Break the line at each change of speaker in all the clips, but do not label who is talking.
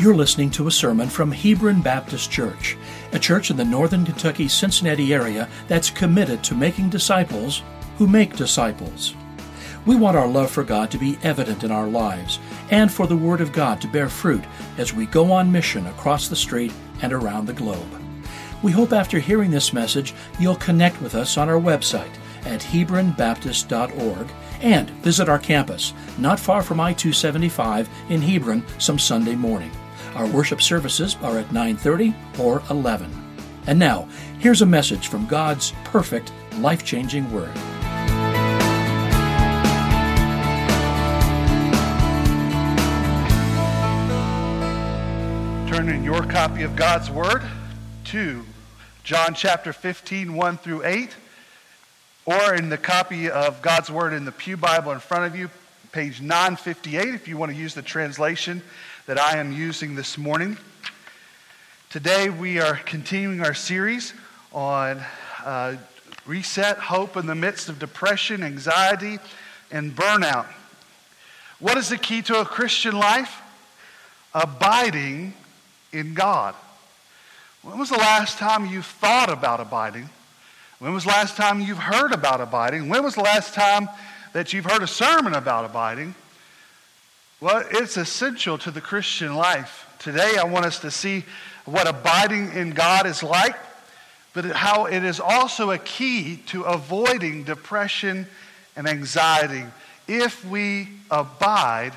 You're listening to a sermon from Hebron Baptist Church, a church in the northern Kentucky Cincinnati area that's committed to making disciples who make disciples. We want our love for God to be evident in our lives and for the Word of God to bear fruit as we go on mission across the street and around the globe. We hope after hearing this message, you'll connect with us on our website at HebronBaptist.org and visit our campus, not far from I 275 in Hebron, some Sunday morning. Our worship services are at 9:30 or 11. And now, here's a message from God's perfect, life-changing word.
Turn in your copy of God's word to John chapter 15, 1 through 8, or in the copy of God's word in the Pew Bible in front of you, page 958, if you want to use the translation that I am using this morning. Today we are continuing our series on uh, reset hope in the midst of depression, anxiety, and burnout. What is the key to a Christian life? Abiding in God. When was the last time you thought about abiding? When was the last time you've heard about abiding? When was the last time that you've heard a sermon about abiding? Well, it's essential to the Christian life. Today, I want us to see what abiding in God is like, but how it is also a key to avoiding depression and anxiety if we abide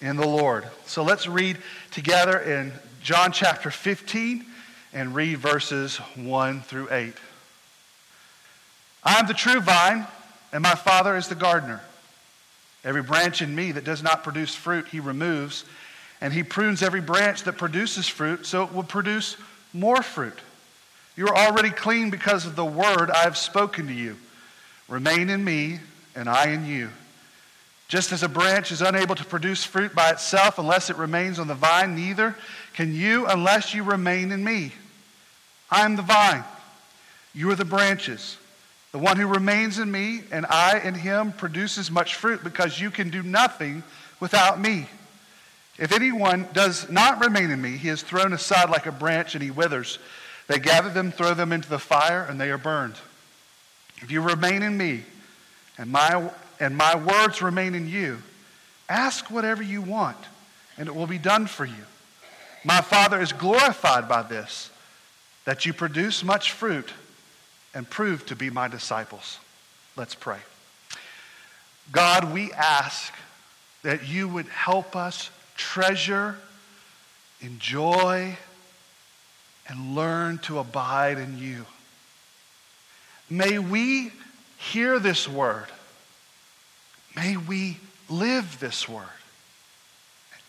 in the Lord. So let's read together in John chapter 15 and read verses 1 through 8. I am the true vine, and my Father is the gardener. Every branch in me that does not produce fruit, he removes, and he prunes every branch that produces fruit so it will produce more fruit. You are already clean because of the word I have spoken to you. Remain in me, and I in you. Just as a branch is unable to produce fruit by itself unless it remains on the vine, neither can you unless you remain in me. I am the vine, you are the branches. The one who remains in me and I in him produces much fruit because you can do nothing without me. If anyone does not remain in me, he is thrown aside like a branch and he withers. They gather them, throw them into the fire, and they are burned. If you remain in me and my, and my words remain in you, ask whatever you want, and it will be done for you. My Father is glorified by this, that you produce much fruit and prove to be my disciples. Let's pray. God, we ask that you would help us treasure, enjoy, and learn to abide in you. May we hear this word. May we live this word.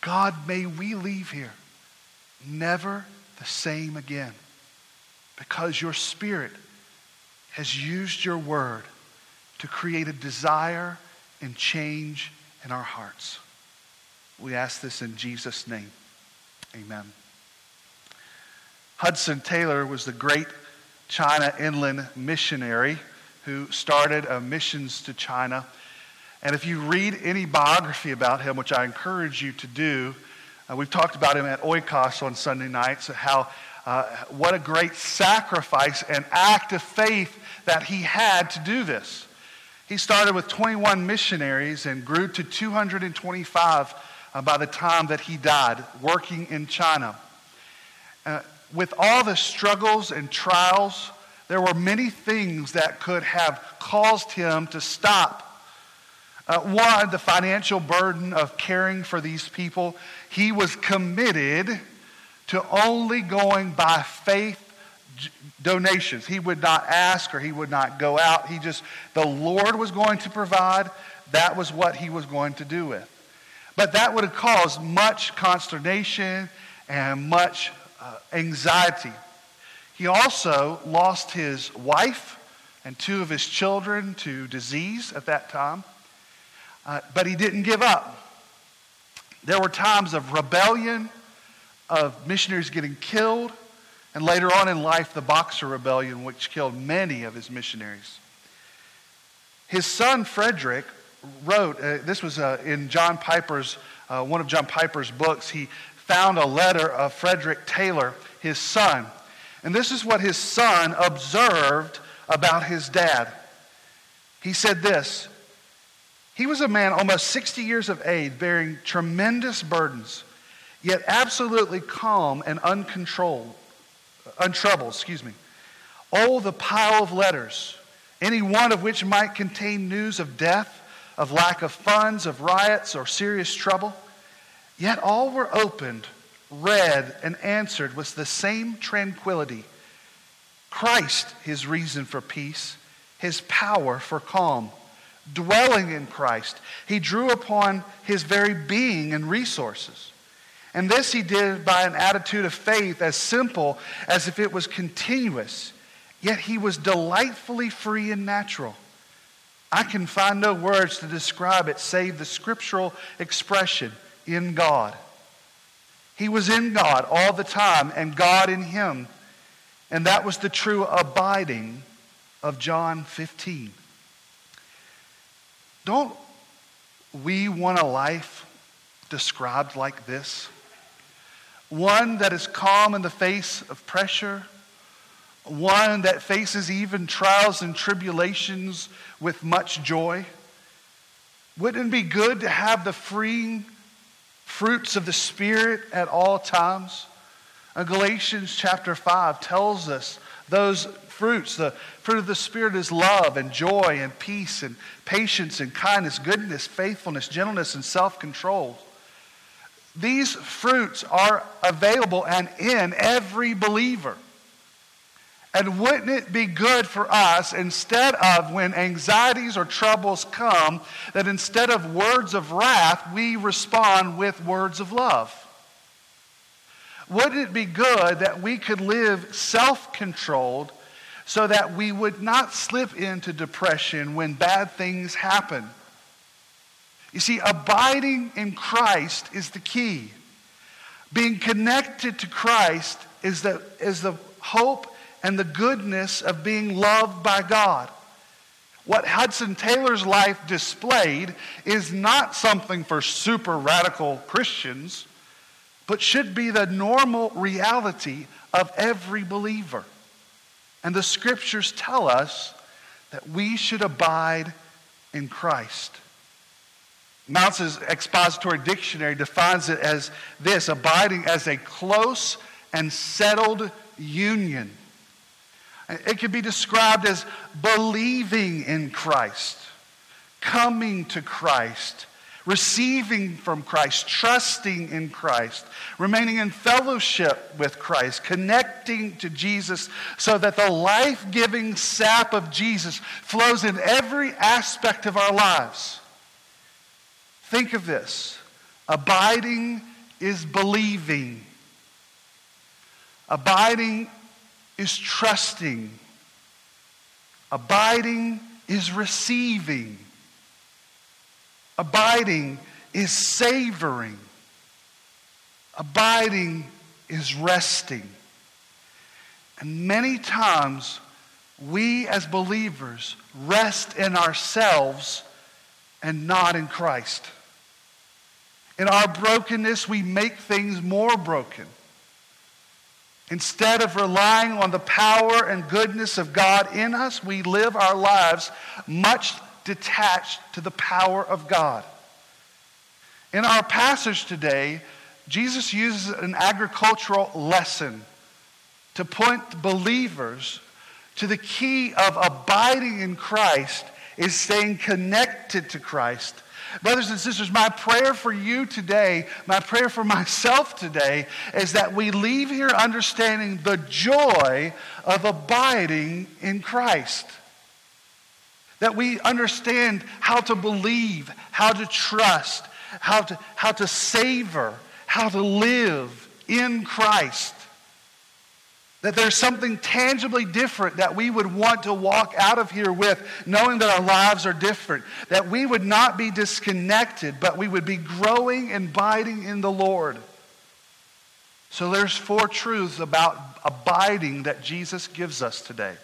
God, may we leave here never the same again because your spirit has used your word to create a desire and change in our hearts. We ask this in Jesus' name. Amen. Hudson Taylor was the great China inland missionary who started missions to China. And if you read any biography about him, which I encourage you to do, uh, we've talked about him at Oikos on Sunday nights, how uh, what a great sacrifice and act of faith that he had to do this. He started with 21 missionaries and grew to 225 uh, by the time that he died, working in China. Uh, with all the struggles and trials, there were many things that could have caused him to stop. Uh, one, the financial burden of caring for these people. He was committed to only going by faith donations. He would not ask or he would not go out. He just, the Lord was going to provide. That was what he was going to do with. But that would have caused much consternation and much uh, anxiety. He also lost his wife and two of his children to disease at that time. Uh, but he didn't give up. There were times of rebellion, of missionaries getting killed, and later on in life, the Boxer Rebellion, which killed many of his missionaries. His son Frederick wrote, uh, this was uh, in John Piper's, uh, one of John Piper's books, he found a letter of Frederick Taylor, his son. And this is what his son observed about his dad. He said this He was a man almost 60 years of age, bearing tremendous burdens, yet absolutely calm and uncontrolled, untroubled, excuse me. Oh, the pile of letters, any one of which might contain news of death, of lack of funds, of riots, or serious trouble. Yet all were opened, read, and answered with the same tranquility. Christ, his reason for peace, his power for calm. Dwelling in Christ, he drew upon his very being and resources. And this he did by an attitude of faith as simple as if it was continuous, yet he was delightfully free and natural. I can find no words to describe it save the scriptural expression in God. He was in God all the time, and God in him. And that was the true abiding of John 15. Don't we want a life described like this? One that is calm in the face of pressure, one that faces even trials and tribulations with much joy. Wouldn't it be good to have the freeing fruits of the Spirit at all times. Uh, Galatians chapter 5 tells us those fruits. The fruit of the Spirit is love and joy and peace and patience and kindness, goodness, faithfulness, gentleness, and self control. These fruits are available and in every believer. And wouldn't it be good for us, instead of when anxieties or troubles come, that instead of words of wrath, we respond with words of love? Wouldn't it be good that we could live self controlled so that we would not slip into depression when bad things happen? You see, abiding in Christ is the key. Being connected to Christ is the, is the hope and the goodness of being loved by God. What Hudson Taylor's life displayed is not something for super radical Christians, but should be the normal reality of every believer. And the scriptures tell us that we should abide in Christ. Mounce's expository dictionary defines it as this abiding as a close and settled union it can be described as believing in Christ, coming to Christ, receiving from Christ, trusting in Christ, remaining in fellowship with Christ, connecting to Jesus so that the life giving sap of Jesus flows in every aspect of our lives. Think of this. Abiding is believing, abiding is trusting, abiding is receiving, abiding is savoring, abiding is resting. And many times, we as believers rest in ourselves and not in Christ. In our brokenness, we make things more broken. Instead of relying on the power and goodness of God in us, we live our lives much detached to the power of God. In our passage today, Jesus uses an agricultural lesson to point believers to the key of abiding in Christ is staying connected to Christ Brothers and sisters, my prayer for you today, my prayer for myself today, is that we leave here understanding the joy of abiding in Christ. That we understand how to believe, how to trust, how to, how to savor, how to live in Christ. That there's something tangibly different that we would want to walk out of here with, knowing that our lives are different. That we would not be disconnected, but we would be growing and abiding in the Lord. So there's four truths about abiding that Jesus gives us today.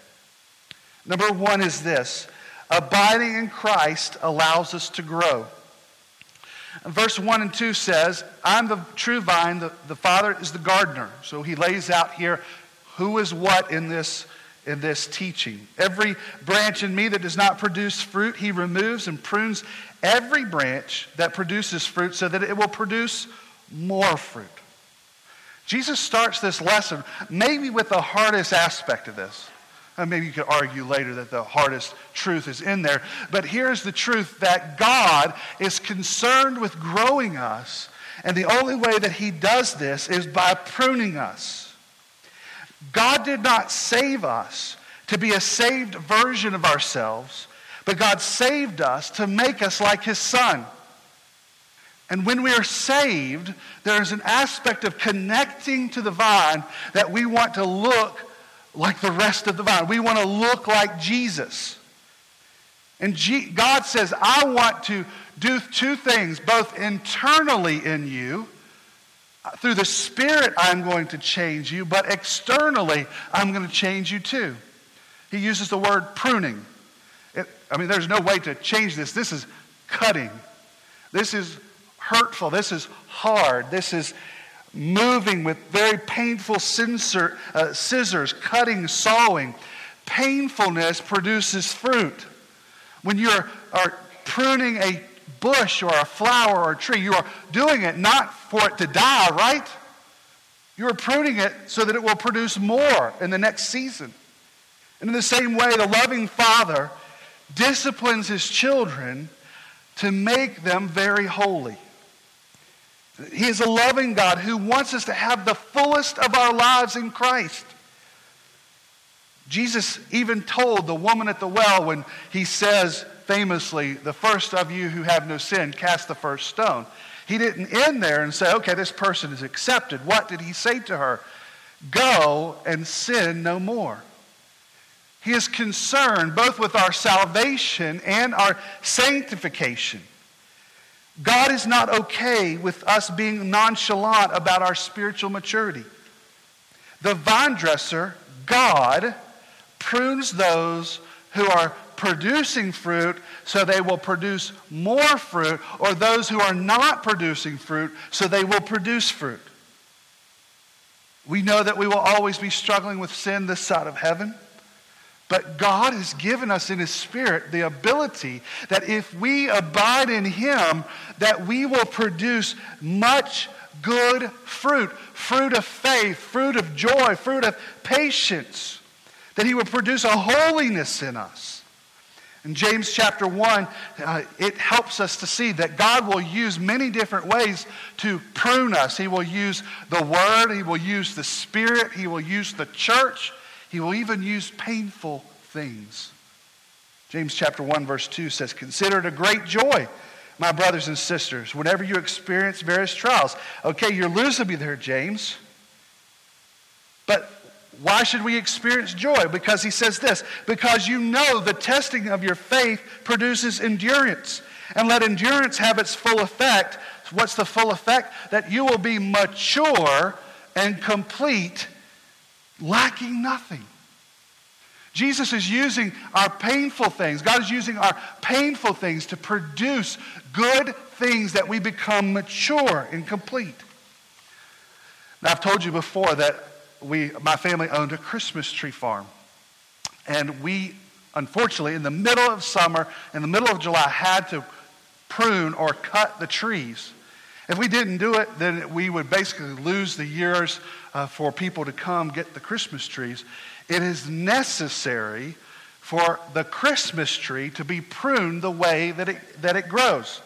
Number one is this abiding in Christ allows us to grow. Verse 1 and 2 says, I'm the true vine, the, the Father is the gardener. So he lays out here who is what in this, in this teaching. Every branch in me that does not produce fruit, he removes and prunes every branch that produces fruit so that it will produce more fruit. Jesus starts this lesson maybe with the hardest aspect of this. Uh, maybe you could argue later that the hardest truth is in there. But here's the truth that God is concerned with growing us. And the only way that He does this is by pruning us. God did not save us to be a saved version of ourselves, but God saved us to make us like His Son. And when we are saved, there's an aspect of connecting to the vine that we want to look like the rest of the vine. We want to look like Jesus. And G- God says, I want to do two things, both internally in you. Through the Spirit, I'm going to change you, but externally, I'm going to change you too. He uses the word pruning. It, I mean, there's no way to change this. This is cutting. This is hurtful. This is hard. This is moving with very painful uh, scissors, cutting, sawing. Painfulness produces fruit. When you are pruning a bush or a flower or a tree, you are doing it not for it to die, right? You are pruning it so that it will produce more in the next season. And in the same way, the loving Father disciplines his children to make them very holy. He is a loving God who wants us to have the fullest of our lives in Christ. Jesus even told the woman at the well when he says famously, The first of you who have no sin, cast the first stone. He didn't end there and say, Okay, this person is accepted. What did he say to her? Go and sin no more. He is concerned both with our salvation and our sanctification. God is not okay with us being nonchalant about our spiritual maturity. The vine dresser, God, prunes those who are producing fruit so they will produce more fruit, or those who are not producing fruit so they will produce fruit. We know that we will always be struggling with sin this side of heaven. But God has given us in His Spirit the ability that if we abide in Him, that we will produce much good fruit fruit of faith, fruit of joy, fruit of patience. That He will produce a holiness in us. In James chapter 1, uh, it helps us to see that God will use many different ways to prune us. He will use the Word, He will use the Spirit, He will use the church. He will even use painful things. James chapter 1 verse 2 says, "Consider it a great joy, my brothers and sisters, whenever you experience various trials." Okay, you're losing me there, James. But why should we experience joy? Because he says this, because you know the testing of your faith produces endurance. And let endurance have its full effect. What's the full effect? That you will be mature and complete, lacking nothing. Jesus is using our painful things. God is using our painful things to produce good things that we become mature and complete. Now, I've told you before that we, my family owned a Christmas tree farm. And we, unfortunately, in the middle of summer, in the middle of July, had to prune or cut the trees. If we didn't do it, then we would basically lose the years uh, for people to come get the Christmas trees. It is necessary for the Christmas tree to be pruned the way that it, that it grows.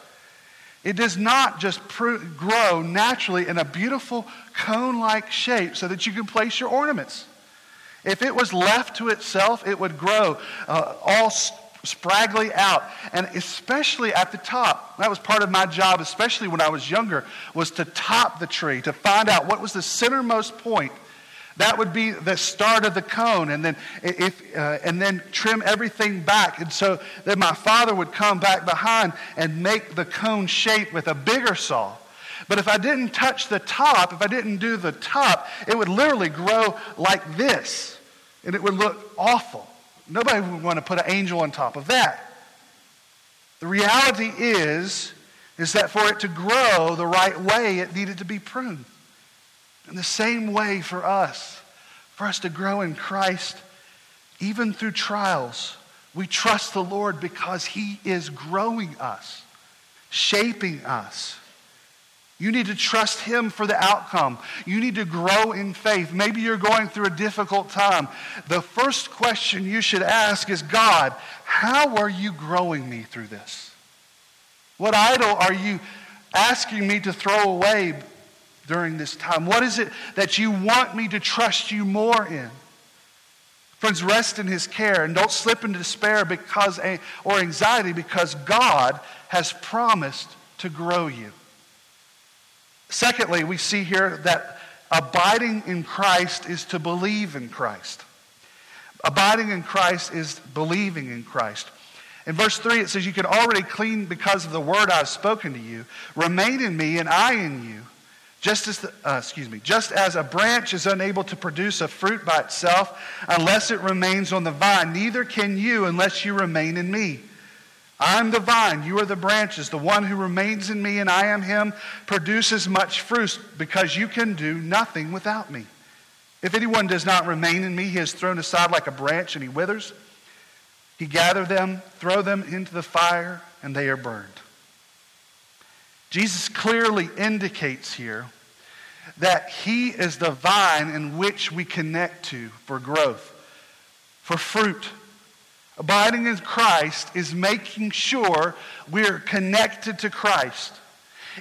It does not just grow naturally in a beautiful cone like shape so that you can place your ornaments. If it was left to itself, it would grow uh, all spraggly out and especially at the top that was part of my job especially when i was younger was to top the tree to find out what was the centermost point that would be the start of the cone, and then if uh, and then trim everything back. And so then my father would come back behind and make the cone shape with a bigger saw. But if I didn't touch the top, if I didn't do the top, it would literally grow like this, and it would look awful. Nobody would want to put an angel on top of that. The reality is is that for it to grow the right way, it needed to be pruned. In the same way for us, for us to grow in Christ, even through trials, we trust the Lord because He is growing us, shaping us. You need to trust Him for the outcome. You need to grow in faith. Maybe you're going through a difficult time. The first question you should ask is God, how are you growing me through this? What idol are you asking me to throw away during this time? What is it that you want me to trust you more in? Friends, rest in his care and don't slip into despair because or anxiety because God has promised to grow you. Secondly, we see here that abiding in Christ is to believe in Christ. Abiding in Christ is believing in Christ. In verse 3, it says, You can already clean because of the word I've spoken to you. Remain in me, and I in you. Just as, the, uh, excuse me, just as a branch is unable to produce a fruit by itself unless it remains on the vine, neither can you unless you remain in me. I'm the vine, you are the branches. The one who remains in me and I am him produces much fruit because you can do nothing without me. If anyone does not remain in me, he is thrown aside like a branch and he withers. He gathered them, throw them into the fire, and they are burned. Jesus clearly indicates here that he is the vine in which we connect to for growth, for fruit. Abiding in Christ is making sure we're connected to Christ.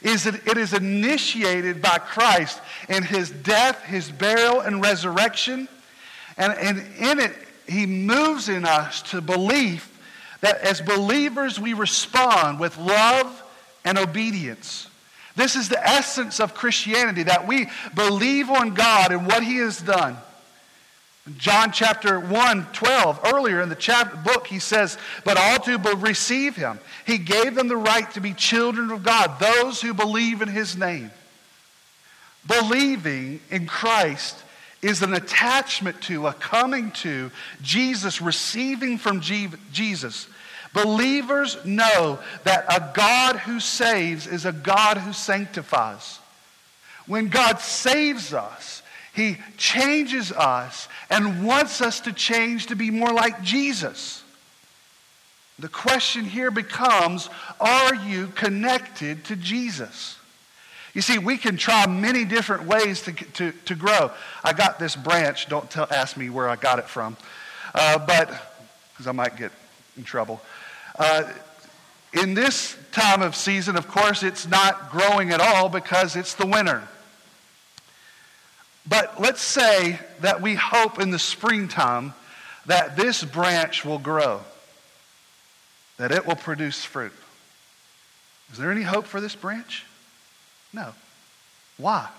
Is that it is initiated by Christ in his death, his burial, and resurrection. And, and in it, he moves in us to belief that as believers we respond with love and obedience. This is the essence of Christianity that we believe on God and what he has done. John chapter 1, 12, earlier in the chapter, book, he says, But all to receive him, he gave them the right to be children of God, those who believe in his name. Believing in Christ is an attachment to, a coming to Jesus, receiving from Jesus. Believers know that a God who saves is a God who sanctifies. When God saves us, He changes us and wants us to change to be more like Jesus. The question here becomes are you connected to Jesus? You see, we can try many different ways to, to, to grow. I got this branch. Don't tell, ask me where I got it from. Uh, but, because I might get in trouble. Uh, in this time of season, of course, it's not growing at all because it's the winter. But let's say that we hope in the springtime that this branch will grow, that it will produce fruit. Is there any hope for this branch? No. Why?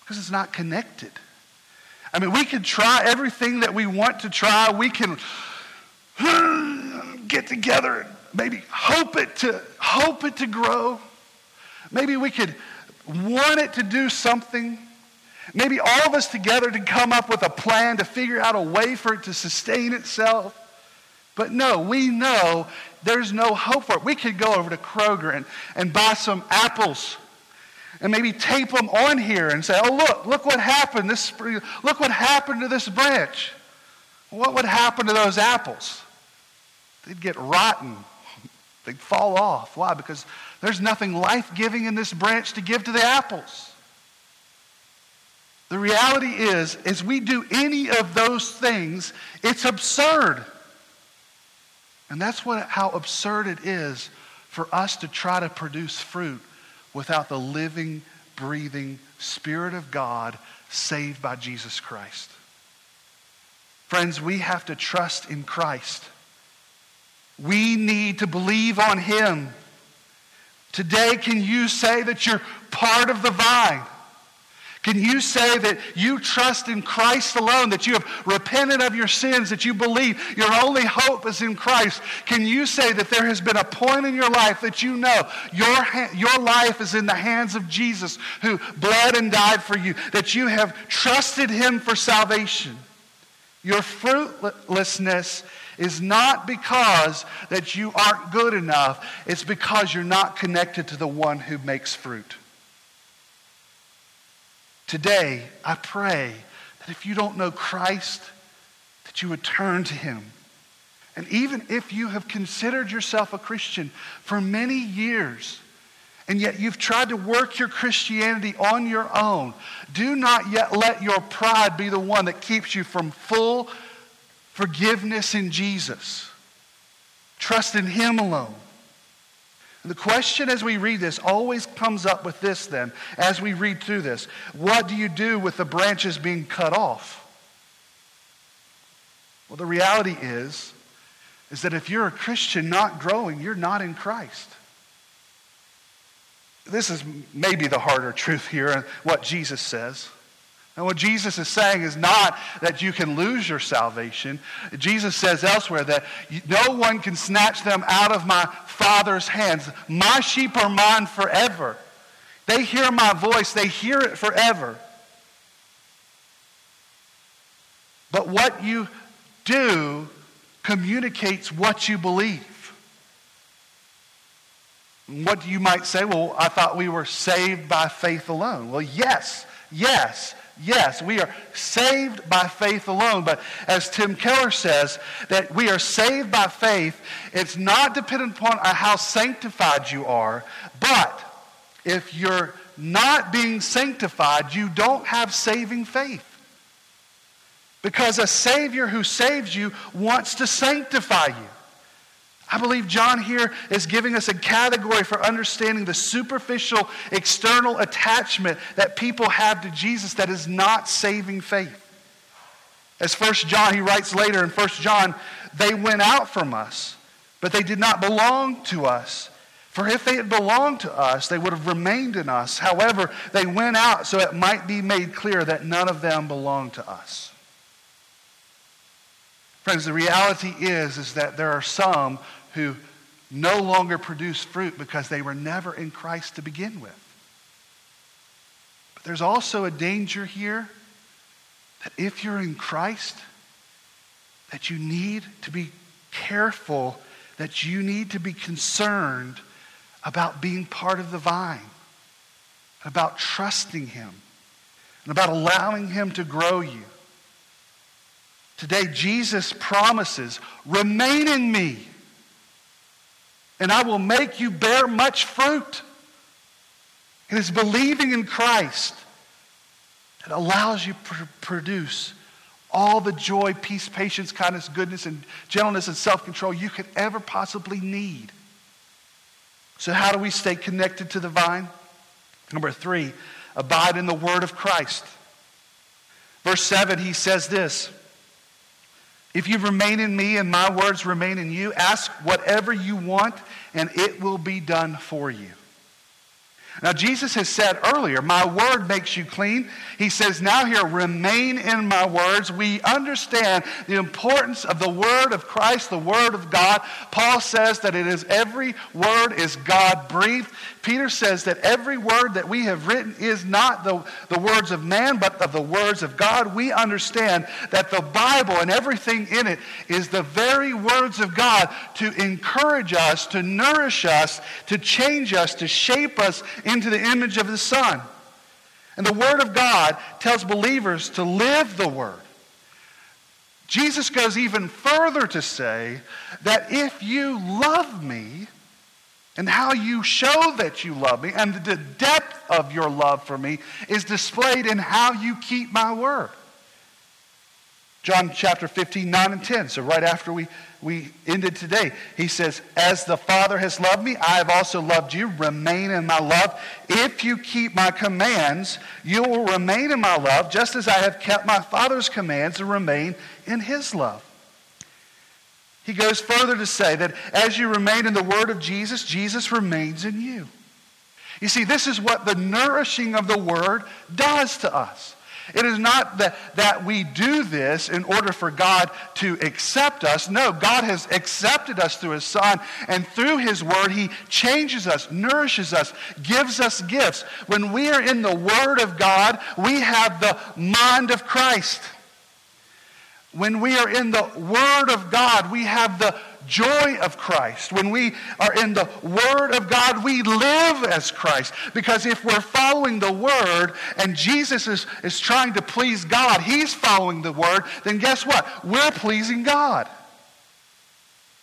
Because it's not connected. I mean, we can try everything that we want to try. We can get together and maybe hope it to hope it to grow. Maybe we could want it to do something. Maybe all of us together to come up with a plan to figure out a way for it to sustain itself. But no, we know there's no hope for it. We could go over to Kroger and, and buy some apples and maybe tape them on here and say, oh, look, look what happened. This, spring. look what happened to this branch. What would happen to those apples? They'd get rotten. They'd fall off. Why? Because there's nothing life giving in this branch to give to the apples. The reality is, as we do any of those things, it's absurd. And that's what, how absurd it is for us to try to produce fruit without the living, breathing Spirit of God saved by Jesus Christ. Friends, we have to trust in Christ. We need to believe on Him. Today, can you say that you're part of the vine? Can you say that you trust in Christ alone, that you have repented of your sins, that you believe your only hope is in Christ? Can you say that there has been a point in your life that you know your, your life is in the hands of Jesus who bled and died for you, that you have trusted him for salvation? Your fruitlessness is not because that you aren't good enough, it's because you're not connected to the one who makes fruit. Today, I pray that if you don't know Christ, that you would turn to him. And even if you have considered yourself a Christian for many years, and yet you've tried to work your Christianity on your own, do not yet let your pride be the one that keeps you from full forgiveness in Jesus. Trust in Him alone. And the question as we read this always comes up with this then, as we read through this. What do you do with the branches being cut off? Well, the reality is, is that if you're a Christian not growing, you're not in Christ. This is maybe the harder truth here what Jesus says. And what Jesus is saying is not that you can lose your salvation. Jesus says elsewhere that no one can snatch them out of my Father's hands. My sheep are mine forever. They hear my voice, they hear it forever. But what you do communicates what you believe. What you might say, well, I thought we were saved by faith alone. Well, yes, yes. Yes, we are saved by faith alone. But as Tim Keller says, that we are saved by faith, it's not dependent upon how sanctified you are. But if you're not being sanctified, you don't have saving faith. Because a Savior who saves you wants to sanctify you. I believe John here is giving us a category for understanding the superficial external attachment that people have to Jesus that is not saving faith. As First John, he writes later in First John, they went out from us, but they did not belong to us. For if they had belonged to us, they would have remained in us. However, they went out so it might be made clear that none of them belonged to us. Friends, the reality is, is that there are some who no longer produce fruit because they were never in Christ to begin with. But there's also a danger here that if you're in Christ, that you need to be careful, that you need to be concerned about being part of the vine, about trusting Him, and about allowing Him to grow you. Today, Jesus promises, remain in me and I will make you bear much fruit. It is believing in Christ that allows you to produce all the joy, peace, patience, kindness, goodness, and gentleness and self control you could ever possibly need. So, how do we stay connected to the vine? Number three, abide in the word of Christ. Verse 7, he says this if you remain in me and my words remain in you, ask whatever you want and it will be done for you. Now, Jesus has said earlier, My word makes you clean. He says now here, remain in my words. We understand the importance of the word of Christ, the word of God. Paul says that it is every word is God breathed. Peter says that every word that we have written is not the, the words of man, but of the words of God. We understand that the Bible and everything in it is the very words of God to encourage us, to nourish us, to change us, to shape us into the image of the Son. And the Word of God tells believers to live the Word. Jesus goes even further to say that if you love me, and how you show that you love me and the depth of your love for me is displayed in how you keep my word. John chapter 15, 9 and 10. So, right after we, we ended today, he says, As the Father has loved me, I have also loved you. Remain in my love. If you keep my commands, you will remain in my love, just as I have kept my Father's commands and remain in his love. He goes further to say that as you remain in the word of Jesus, Jesus remains in you. You see, this is what the nourishing of the word does to us. It is not that, that we do this in order for God to accept us. No, God has accepted us through His Son, and through His Word, He changes us, nourishes us, gives us gifts. When we are in the Word of God, we have the mind of Christ. When we are in the Word of God, we have the joy of Christ. When we are in the Word of God, we live as Christ. Because if we're following the Word and Jesus is, is trying to please God, He's following the Word, then guess what? We're pleasing God.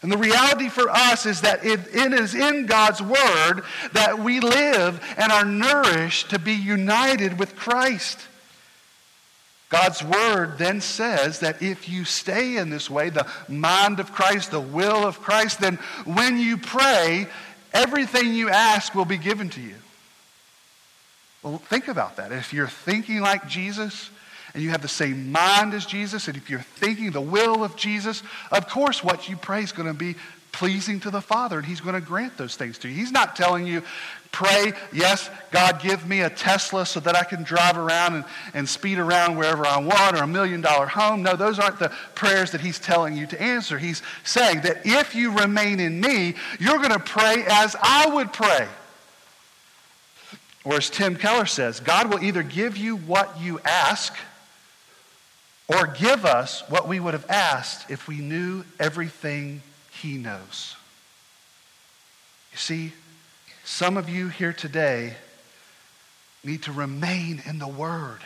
And the reality for us is that it, it is in God's Word that we live and are nourished to be united with Christ. God's Word then says that if you stay in this way, the mind of Christ, the will of Christ, then when you pray, everything you ask will be given to you. Well, think about that. If you're thinking like Jesus, and you have the same mind as Jesus, and if you're thinking the will of Jesus, of course, what you pray is going to be pleasing to the Father, and He's going to grant those things to you. He's not telling you, pray, yes, God, give me a Tesla so that I can drive around and, and speed around wherever I want or a million dollar home. No, those aren't the prayers that He's telling you to answer. He's saying that if you remain in me, you're going to pray as I would pray. Or as Tim Keller says, God will either give you what you ask or give us what we would have asked if we knew everything He knows. You see, some of you here today need to remain in the Word.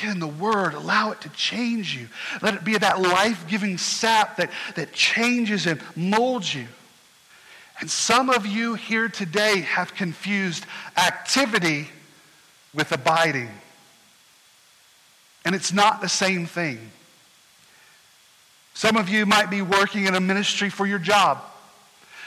Get in the Word. Allow it to change you. Let it be that life giving sap that, that changes and molds you. And some of you here today have confused activity with abiding. And it's not the same thing. Some of you might be working in a ministry for your job.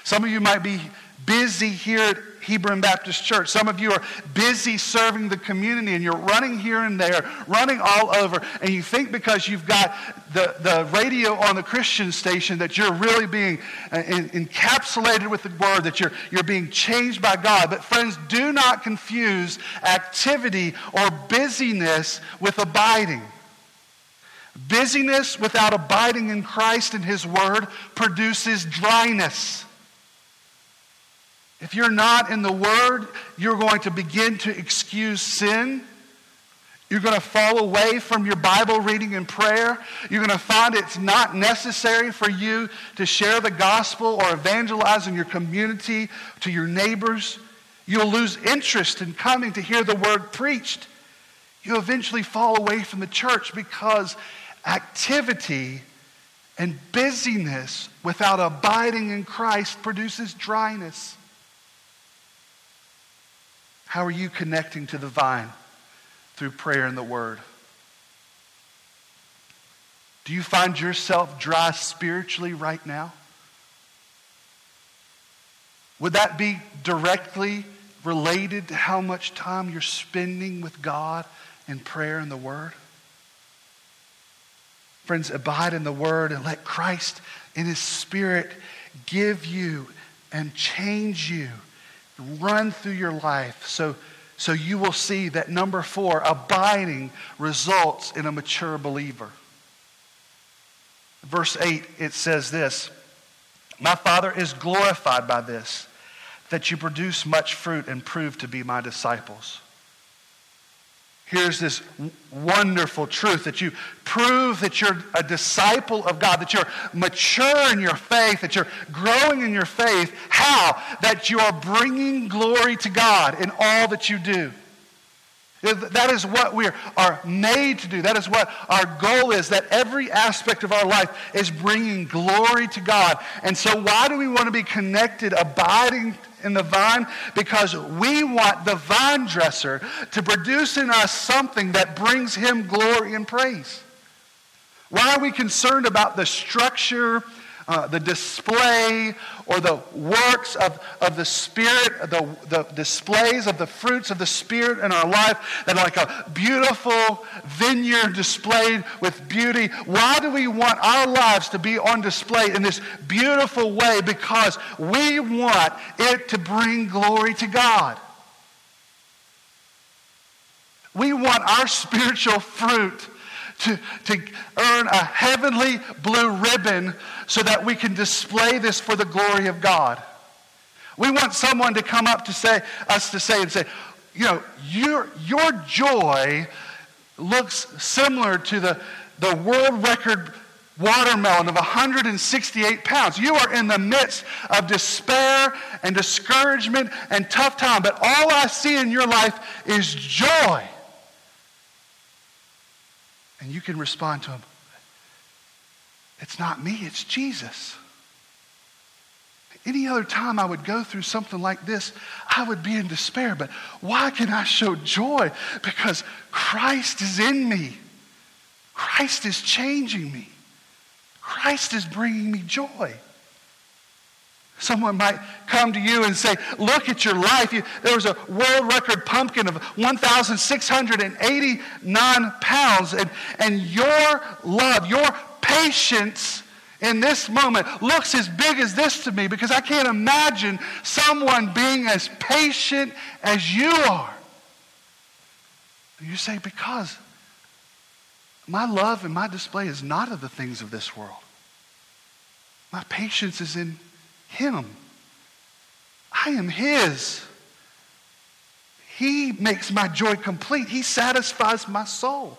Some of you might be busy here at Hebron Baptist Church. Some of you are busy serving the community and you're running here and there, running all over, and you think because you've got the, the radio on the Christian station that you're really being uh, encapsulated with the word, that you're, you're being changed by God. But friends, do not confuse activity or busyness with abiding. Busyness without abiding in Christ and His Word produces dryness. If you're not in the Word, you're going to begin to excuse sin. You're going to fall away from your Bible reading and prayer. You're going to find it's not necessary for you to share the gospel or evangelize in your community to your neighbors. You'll lose interest in coming to hear the word preached. You'll eventually fall away from the church because activity and busyness without abiding in Christ produces dryness. How are you connecting to the vine through prayer and the word? Do you find yourself dry spiritually right now? Would that be directly related to how much time you're spending with God in prayer and the Word? Friends, abide in the Word and let Christ in His Spirit give you and change you run through your life so, so you will see that number four, abiding results in a mature believer. Verse 8, it says this My Father is glorified by this, that you produce much fruit and prove to be my disciples here's this wonderful truth that you prove that you're a disciple of God, that you're mature in your faith, that you're growing in your faith. How? That you are bringing glory to God in all that you do. That is what we are made to do. That is what our goal is, that every aspect of our life is bringing glory to God. And so, why do we want to be connected, abiding in the vine? Because we want the vine dresser to produce in us something that brings him glory and praise. Why are we concerned about the structure uh, the display or the works of, of the Spirit, the, the displays of the fruits of the Spirit in our life that are like a beautiful vineyard displayed with beauty. Why do we want our lives to be on display in this beautiful way? Because we want it to bring glory to God. We want our spiritual fruit to, to earn a heavenly blue ribbon so that we can display this for the glory of God. We want someone to come up to say, us to say and say, you know, your, your joy looks similar to the, the world record watermelon of 168 pounds. You are in the midst of despair and discouragement and tough time, but all I see in your life is joy. And you can respond to him, It's not me, it's Jesus. Any other time I would go through something like this, I would be in despair. But why can I show joy? Because Christ is in me. Christ is changing me. Christ is bringing me joy. Someone might come to you and say, Look at your life. You, there was a world record pumpkin of 1,689 pounds, and, and your love, your patience in this moment looks as big as this to me because I can't imagine someone being as patient as you are. You say, Because my love and my display is not of the things of this world. My patience is in Him. I am His. He makes my joy complete. He satisfies my soul.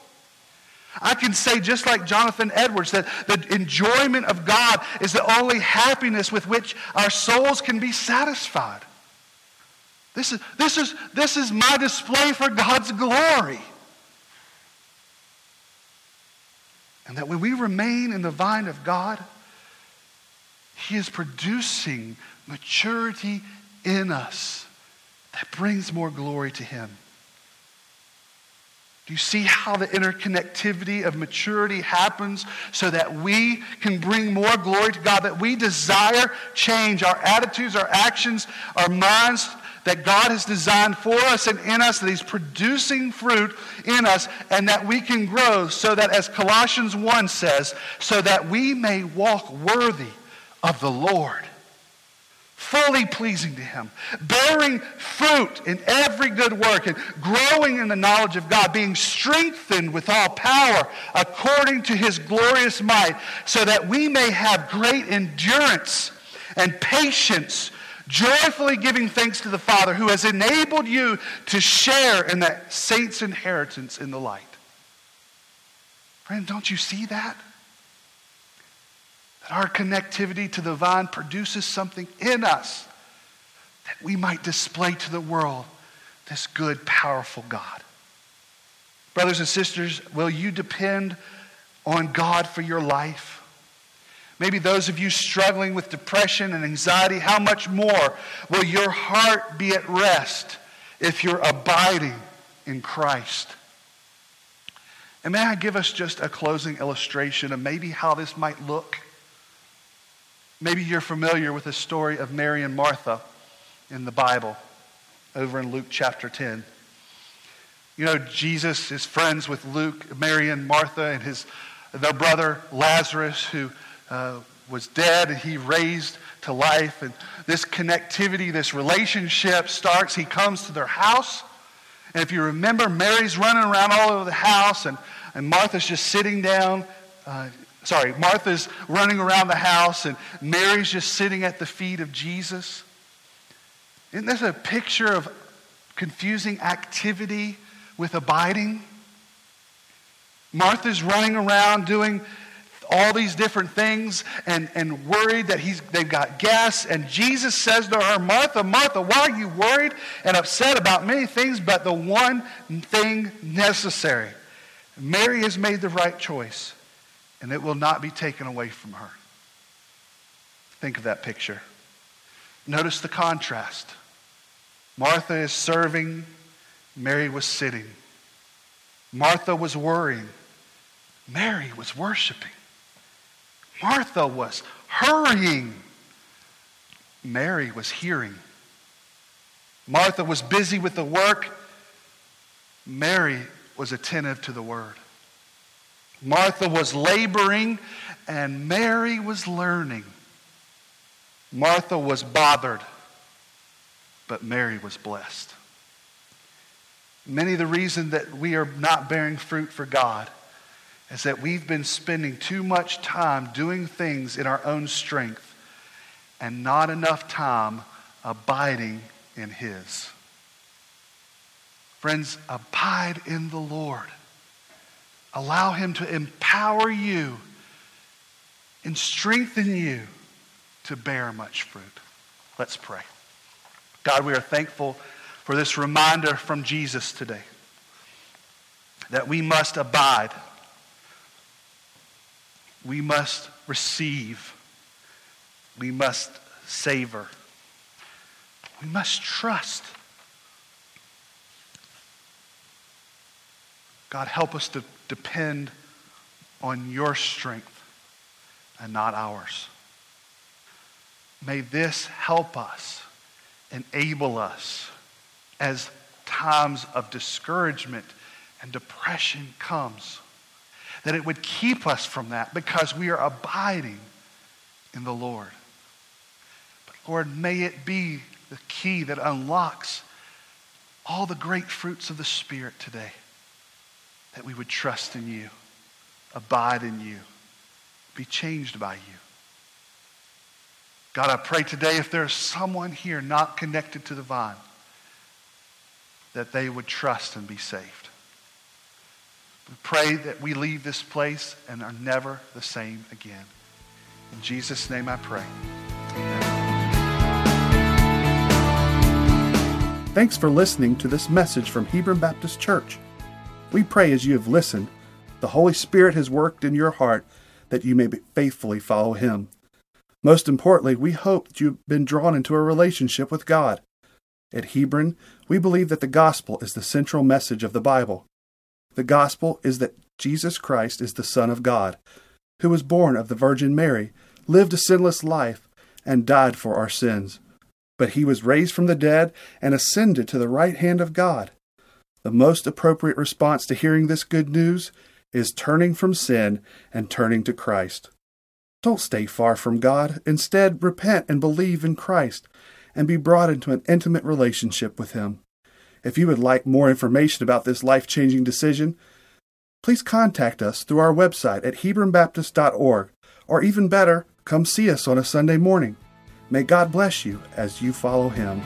I can say, just like Jonathan Edwards, that the enjoyment of God is the only happiness with which our souls can be satisfied. This is, this is, this is my display for God's glory. And that when we remain in the vine of God, He is producing maturity in us that brings more glory to Him. Do you see how the interconnectivity of maturity happens so that we can bring more glory to God, that we desire change, our attitudes, our actions, our minds that God has designed for us and in us, that He's producing fruit in us, and that we can grow so that, as Colossians 1 says, so that we may walk worthy of the Lord fully pleasing to Him, bearing fruit in every good work, and growing in the knowledge of God, being strengthened with all power according to His glorious might, so that we may have great endurance and patience, joyfully giving thanks to the Father who has enabled you to share in that saints' inheritance in the light. Friend, don't you see that? That our connectivity to the vine produces something in us that we might display to the world this good, powerful God. Brothers and sisters, will you depend on God for your life? Maybe those of you struggling with depression and anxiety, how much more will your heart be at rest if you're abiding in Christ? And may I give us just a closing illustration of maybe how this might look? Maybe you're familiar with the story of Mary and Martha in the Bible over in Luke chapter 10. You know, Jesus is friends with Luke, Mary, and Martha, and his, their brother Lazarus, who uh, was dead, and he raised to life. And this connectivity, this relationship starts. He comes to their house. And if you remember, Mary's running around all over the house, and, and Martha's just sitting down. Uh, sorry, Martha's running around the house and Mary's just sitting at the feet of Jesus. Isn't this a picture of confusing activity with abiding? Martha's running around doing all these different things and, and worried that he's, they've got guests. And Jesus says to her, Martha, Martha, why are you worried and upset about many things but the one thing necessary? Mary has made the right choice and it will not be taken away from her. Think of that picture. Notice the contrast. Martha is serving, Mary was sitting. Martha was worrying, Mary was worshiping. Martha was hurrying, Mary was hearing. Martha was busy with the work, Mary was attentive to the word. Martha was laboring and Mary was learning. Martha was bothered, but Mary was blessed. Many of the reason that we are not bearing fruit for God is that we've been spending too much time doing things in our own strength and not enough time abiding in His. Friends, abide in the Lord. Allow Him to empower you and strengthen you to bear much fruit. Let's pray. God, we are thankful for this reminder from Jesus today that we must abide, we must receive, we must savor, we must trust. God, help us to depend on your strength and not ours. May this help us, enable us as times of discouragement and depression comes, that it would keep us from that because we are abiding in the Lord. But Lord, may it be the key that unlocks all the great fruits of the Spirit today, that we would trust in you, abide in you, be changed by you. God, I pray today if there's someone here not connected to the vine, that they would trust and be saved. We pray that we leave this place and are never the same again. In Jesus' name I pray.
Thanks for listening to this message from Hebron Baptist Church. We pray as you have listened, the Holy Spirit has worked in your heart that you may faithfully follow Him. Most importantly, we hope that you've been drawn into a relationship with God. At Hebron, we believe that the gospel is the central message of the Bible. The gospel is that Jesus Christ is the Son of God, who was born of the Virgin Mary, lived a sinless life, and died for our sins. But he was raised from the dead and ascended to the right hand of God. The most appropriate response to hearing this good news is turning from sin and turning to Christ. Don't stay far from God. Instead, repent and believe in Christ and be brought into an intimate relationship with Him. If you would like more information about this life changing decision, please contact us through our website at HebronBaptist.org, or even better, come see us on a Sunday morning. May God bless you as you follow Him.